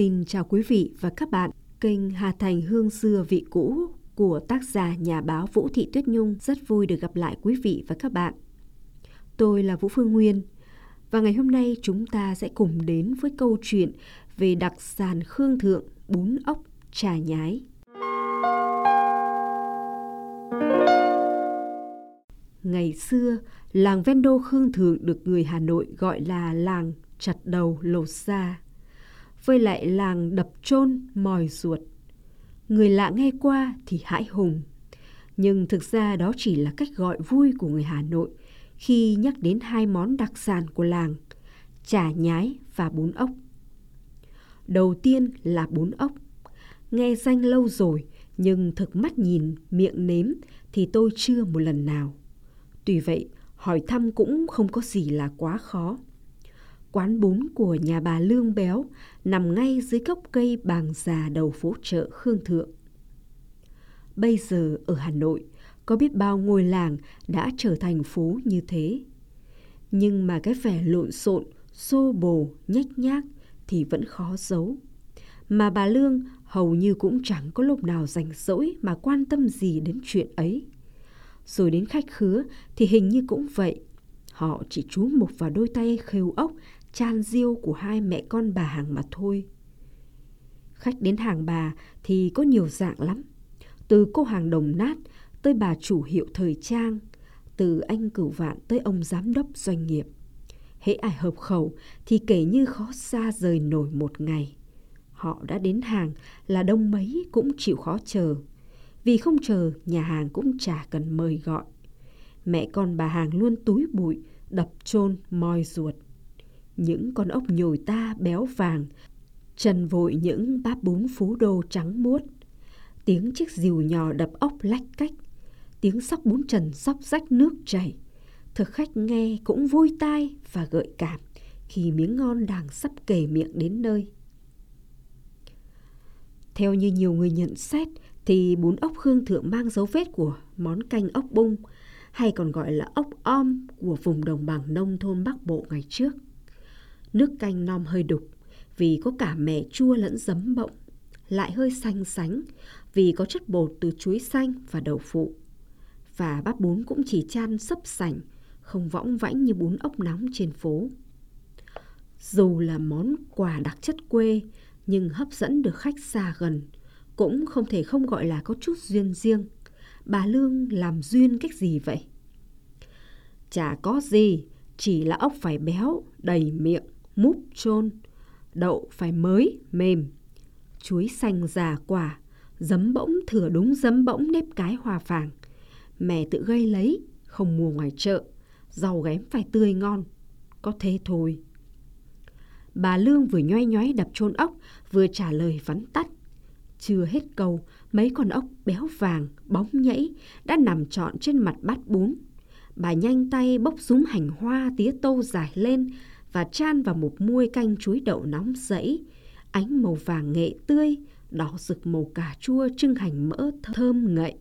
Xin chào quý vị và các bạn. Kênh Hà Thành Hương Xưa Vị Cũ của tác giả nhà báo Vũ Thị Tuyết Nhung rất vui được gặp lại quý vị và các bạn. Tôi là Vũ Phương Nguyên và ngày hôm nay chúng ta sẽ cùng đến với câu chuyện về đặc sản Khương Thượng bún ốc trà nhái. Ngày xưa, làng ven đô Khương Thượng được người Hà Nội gọi là làng chặt đầu lột da với lại làng đập trôn mòi ruột. Người lạ nghe qua thì hãi hùng. Nhưng thực ra đó chỉ là cách gọi vui của người Hà Nội khi nhắc đến hai món đặc sản của làng, chả nhái và bún ốc. Đầu tiên là bún ốc. Nghe danh lâu rồi, nhưng thực mắt nhìn, miệng nếm thì tôi chưa một lần nào. Tuy vậy, hỏi thăm cũng không có gì là quá khó. Quán bún của nhà bà Lương Béo nằm ngay dưới gốc cây bàng già đầu phố chợ Khương Thượng. Bây giờ ở Hà Nội, có biết bao ngôi làng đã trở thành phố như thế. Nhưng mà cái vẻ lộn xộn, xô bồ, nhách nhác thì vẫn khó giấu. Mà bà Lương hầu như cũng chẳng có lúc nào rảnh rỗi mà quan tâm gì đến chuyện ấy. Rồi đến khách khứa thì hình như cũng vậy. Họ chỉ chú mục vào đôi tay khêu ốc chan diêu của hai mẹ con bà hàng mà thôi. Khách đến hàng bà thì có nhiều dạng lắm. Từ cô hàng đồng nát tới bà chủ hiệu thời trang, từ anh cửu vạn tới ông giám đốc doanh nghiệp. Hễ ai hợp khẩu thì kể như khó xa rời nổi một ngày. Họ đã đến hàng là đông mấy cũng chịu khó chờ. Vì không chờ, nhà hàng cũng chả cần mời gọi. Mẹ con bà hàng luôn túi bụi, đập chôn moi ruột những con ốc nhồi ta béo vàng, trần vội những bát bún phú đô trắng muốt. Tiếng chiếc dìu nhỏ đập ốc lách cách, tiếng sóc bún trần sóc rách nước chảy. Thực khách nghe cũng vui tai và gợi cảm khi miếng ngon đang sắp kề miệng đến nơi. Theo như nhiều người nhận xét thì bún ốc Khương Thượng mang dấu vết của món canh ốc bung hay còn gọi là ốc om của vùng đồng bằng nông thôn Bắc Bộ ngày trước. Nước canh non hơi đục vì có cả mè chua lẫn giấm bộng, lại hơi xanh sánh vì có chất bột từ chuối xanh và đậu phụ. Và bát bún cũng chỉ chan sấp sảnh, không võng vãnh như bún ốc nóng trên phố. Dù là món quà đặc chất quê nhưng hấp dẫn được khách xa gần, cũng không thể không gọi là có chút duyên riêng. Bà Lương làm duyên cách gì vậy? Chả có gì, chỉ là ốc phải béo, đầy miệng múp chôn, đậu phải mới, mềm, chuối xanh già quả, giấm bỗng thừa đúng giấm bỗng nếp cái hòa vàng. Mẹ tự gây lấy, không mua ngoài chợ, rau ghém phải tươi ngon, có thế thôi. Bà Lương vừa nhoay nhoáy đập chôn ốc, vừa trả lời vắn tắt. Chưa hết câu, mấy con ốc béo vàng, bóng nhảy đã nằm trọn trên mặt bát bún. Bà nhanh tay bốc súng hành hoa tía tô dài lên, và chan vào một muôi canh chuối đậu nóng dẫy, ánh màu vàng nghệ tươi, đỏ rực màu cà chua trưng hành mỡ thơm ngậy.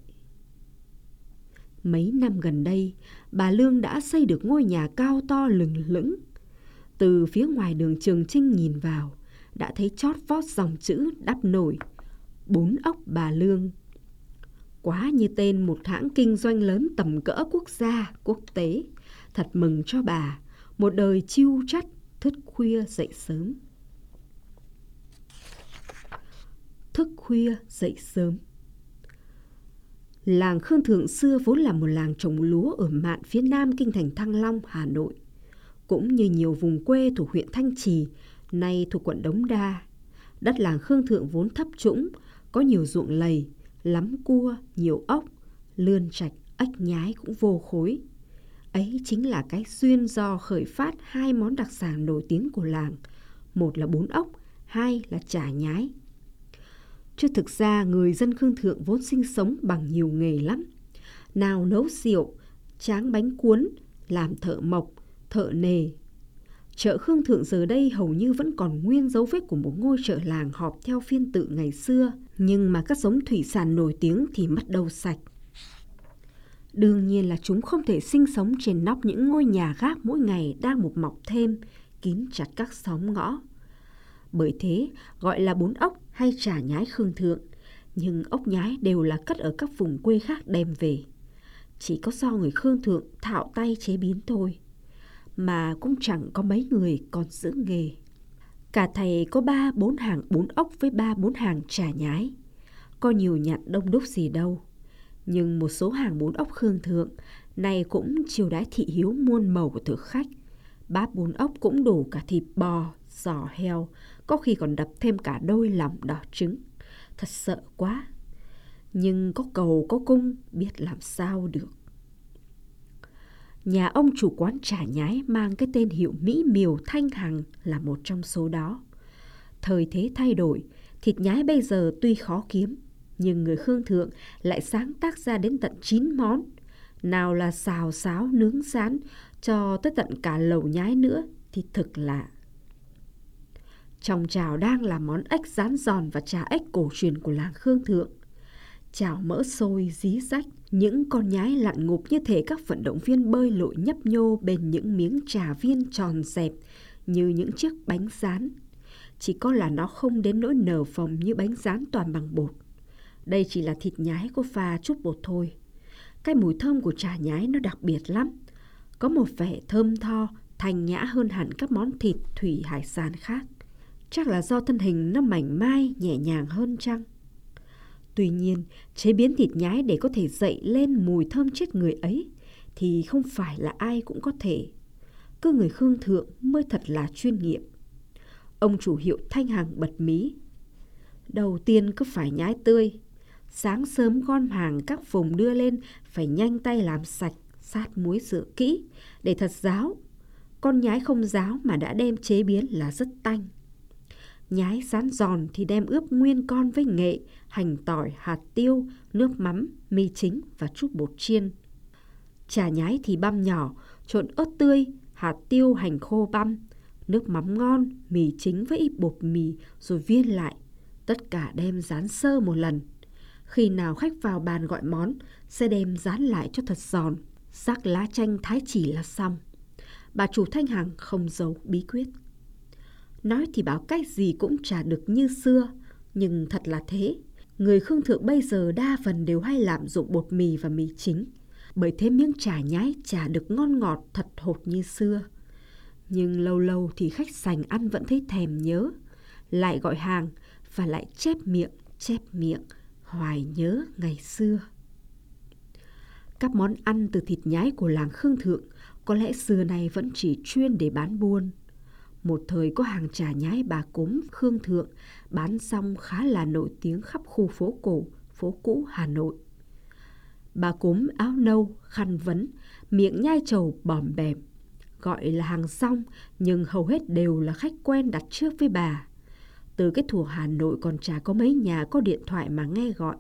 Mấy năm gần đây, bà Lương đã xây được ngôi nhà cao to lừng lững. Từ phía ngoài đường Trường Trinh nhìn vào, đã thấy chót vót dòng chữ đắp nổi, bốn ốc bà Lương. Quá như tên một hãng kinh doanh lớn tầm cỡ quốc gia, quốc tế. Thật mừng cho bà, một đời chiêu chắt, thức khuya dậy sớm. Thức khuya dậy sớm Làng Khương Thượng xưa vốn là một làng trồng lúa ở mạn phía nam kinh thành Thăng Long, Hà Nội. Cũng như nhiều vùng quê thuộc huyện Thanh Trì, nay thuộc quận Đống Đa. Đất làng Khương Thượng vốn thấp trũng, có nhiều ruộng lầy, lắm cua, nhiều ốc, lươn trạch, ếch nhái cũng vô khối. Ấy chính là cái duyên do khởi phát hai món đặc sản nổi tiếng của làng. Một là bún ốc, hai là chả nhái. Chứ thực ra người dân Khương Thượng vốn sinh sống bằng nhiều nghề lắm. Nào nấu rượu, tráng bánh cuốn, làm thợ mộc, thợ nề. Chợ Khương Thượng giờ đây hầu như vẫn còn nguyên dấu vết của một ngôi chợ làng họp theo phiên tự ngày xưa. Nhưng mà các giống thủy sản nổi tiếng thì mất đâu sạch. Đương nhiên là chúng không thể sinh sống trên nóc những ngôi nhà gác mỗi ngày đang mục mọc thêm, kín chặt các xóm ngõ. Bởi thế gọi là bún ốc hay trà nhái Khương Thượng. Nhưng ốc nhái đều là cất ở các vùng quê khác đem về. Chỉ có do người Khương Thượng thạo tay chế biến thôi. Mà cũng chẳng có mấy người còn giữ nghề. Cả thầy có ba bốn hàng bún ốc với ba bốn hàng trà nhái. Có nhiều nhặt đông đúc gì đâu. Nhưng một số hàng bún ốc Khương Thượng này cũng chiều đãi thị hiếu muôn màu của thực khách. Bát bún ốc cũng đủ cả thịt bò, giò heo, có khi còn đập thêm cả đôi lòng đỏ trứng. Thật sợ quá. Nhưng có cầu có cung, biết làm sao được. Nhà ông chủ quán trà nhái mang cái tên hiệu Mỹ Miều Thanh Hằng là một trong số đó. Thời thế thay đổi, thịt nhái bây giờ tuy khó kiếm, nhưng người Khương Thượng lại sáng tác ra đến tận 9 món. Nào là xào xáo nướng rán, cho tới tận cả lẩu nhái nữa thì thực lạ. Trong chảo đang là món ếch rán giòn và trà ếch cổ truyền của làng Khương Thượng. Chảo mỡ sôi, dí rách, những con nhái lặn ngụp như thể các vận động viên bơi lội nhấp nhô bên những miếng trà viên tròn dẹp như những chiếc bánh rán. Chỉ có là nó không đến nỗi nở phồng như bánh rán toàn bằng bột. Đây chỉ là thịt nhái có pha chút bột thôi. Cái mùi thơm của trà nhái nó đặc biệt lắm. Có một vẻ thơm tho, thanh nhã hơn hẳn các món thịt thủy hải sản khác. Chắc là do thân hình nó mảnh mai, nhẹ nhàng hơn chăng? Tuy nhiên, chế biến thịt nhái để có thể dậy lên mùi thơm chết người ấy thì không phải là ai cũng có thể. cơ người Khương Thượng mới thật là chuyên nghiệp. Ông chủ hiệu Thanh Hằng bật mí. Đầu tiên cứ phải nhái tươi. Sáng sớm gom hàng các vùng đưa lên phải nhanh tay làm sạch, sát muối rửa kỹ để thật ráo. Con nhái không ráo mà đã đem chế biến là rất tanh. Nhái sán giòn thì đem ướp nguyên con với nghệ, hành tỏi, hạt tiêu, nước mắm, mì chính và chút bột chiên. Chả nhái thì băm nhỏ, trộn ớt tươi, hạt tiêu, hành khô băm, nước mắm ngon, mì chính với ít bột mì rồi viên lại. Tất cả đem rán sơ một lần. Khi nào khách vào bàn gọi món, sẽ đem dán lại cho thật giòn. Rắc lá chanh thái chỉ là xong. Bà chủ Thanh Hằng không giấu bí quyết. Nói thì bảo cách gì cũng trả được như xưa, nhưng thật là thế. Người Khương Thượng bây giờ đa phần đều hay lạm dụng bột mì và mì chính. Bởi thế miếng trà nhái trà được ngon ngọt thật hột như xưa. Nhưng lâu lâu thì khách sành ăn vẫn thấy thèm nhớ. Lại gọi hàng và lại chép miệng, chép miệng, hoài nhớ ngày xưa. Các món ăn từ thịt nhái của làng Khương Thượng có lẽ xưa nay vẫn chỉ chuyên để bán buôn. Một thời có hàng trà nhái bà cốm Khương Thượng bán xong khá là nổi tiếng khắp khu phố cổ, phố cũ Hà Nội. Bà cốm áo nâu, khăn vấn, miệng nhai trầu bòm bèm. Gọi là hàng xong nhưng hầu hết đều là khách quen đặt trước với bà. Từ cái thủ Hà Nội còn chả có mấy nhà có điện thoại mà nghe gọi.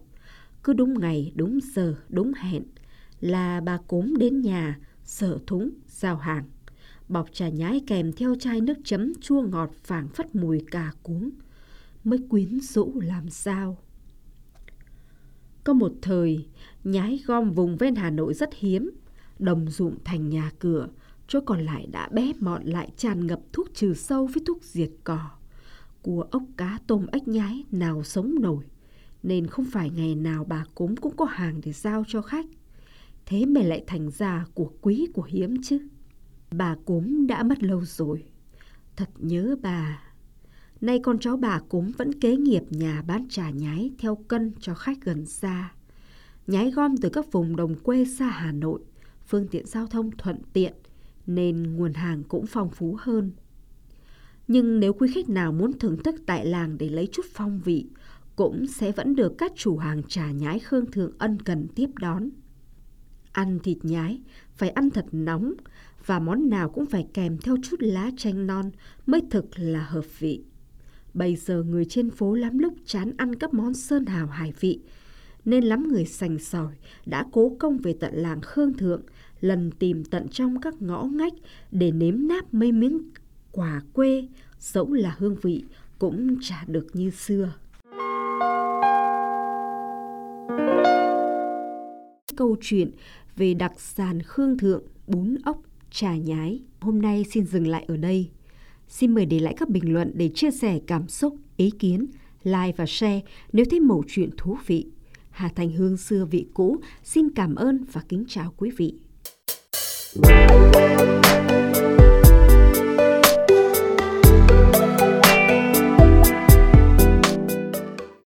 Cứ đúng ngày, đúng giờ, đúng hẹn là bà cốm đến nhà, sở thúng, giao hàng bọc trà nhái kèm theo chai nước chấm chua ngọt phảng phất mùi cà cuống, mới quyến rũ làm sao. Có một thời, nhái gom vùng ven Hà Nội rất hiếm, đồng ruộng thành nhà cửa, chỗ còn lại đã bé mọn lại tràn ngập thuốc trừ sâu với thuốc diệt cỏ. Cua ốc cá tôm ếch nhái nào sống nổi, nên không phải ngày nào bà cốm cũng có hàng để giao cho khách. Thế mà lại thành ra của quý của hiếm chứ. Bà cúng đã mất lâu rồi. Thật nhớ bà. Nay con cháu bà cúng vẫn kế nghiệp nhà bán trà nhái theo cân cho khách gần xa. Nhái gom từ các vùng đồng quê xa Hà Nội, phương tiện giao thông thuận tiện, nên nguồn hàng cũng phong phú hơn. Nhưng nếu quý khách nào muốn thưởng thức tại làng để lấy chút phong vị, cũng sẽ vẫn được các chủ hàng trà nhái Khương Thượng ân cần tiếp đón. Ăn thịt nhái, phải ăn thật nóng, và món nào cũng phải kèm theo chút lá chanh non mới thực là hợp vị. Bây giờ người trên phố lắm lúc chán ăn các món sơn hào hải vị, nên lắm người sành sỏi đã cố công về tận làng Khương Thượng, lần tìm tận trong các ngõ ngách để nếm náp mấy miếng Quà quê, dẫu là hương vị cũng chả được như xưa. Câu chuyện về đặc sản Khương Thượng bún ốc trà nhái. Hôm nay xin dừng lại ở đây. Xin mời để lại các bình luận để chia sẻ cảm xúc, ý kiến, like và share nếu thấy mẩu chuyện thú vị. Hà Thành Hương xưa vị cũ xin cảm ơn và kính chào quý vị.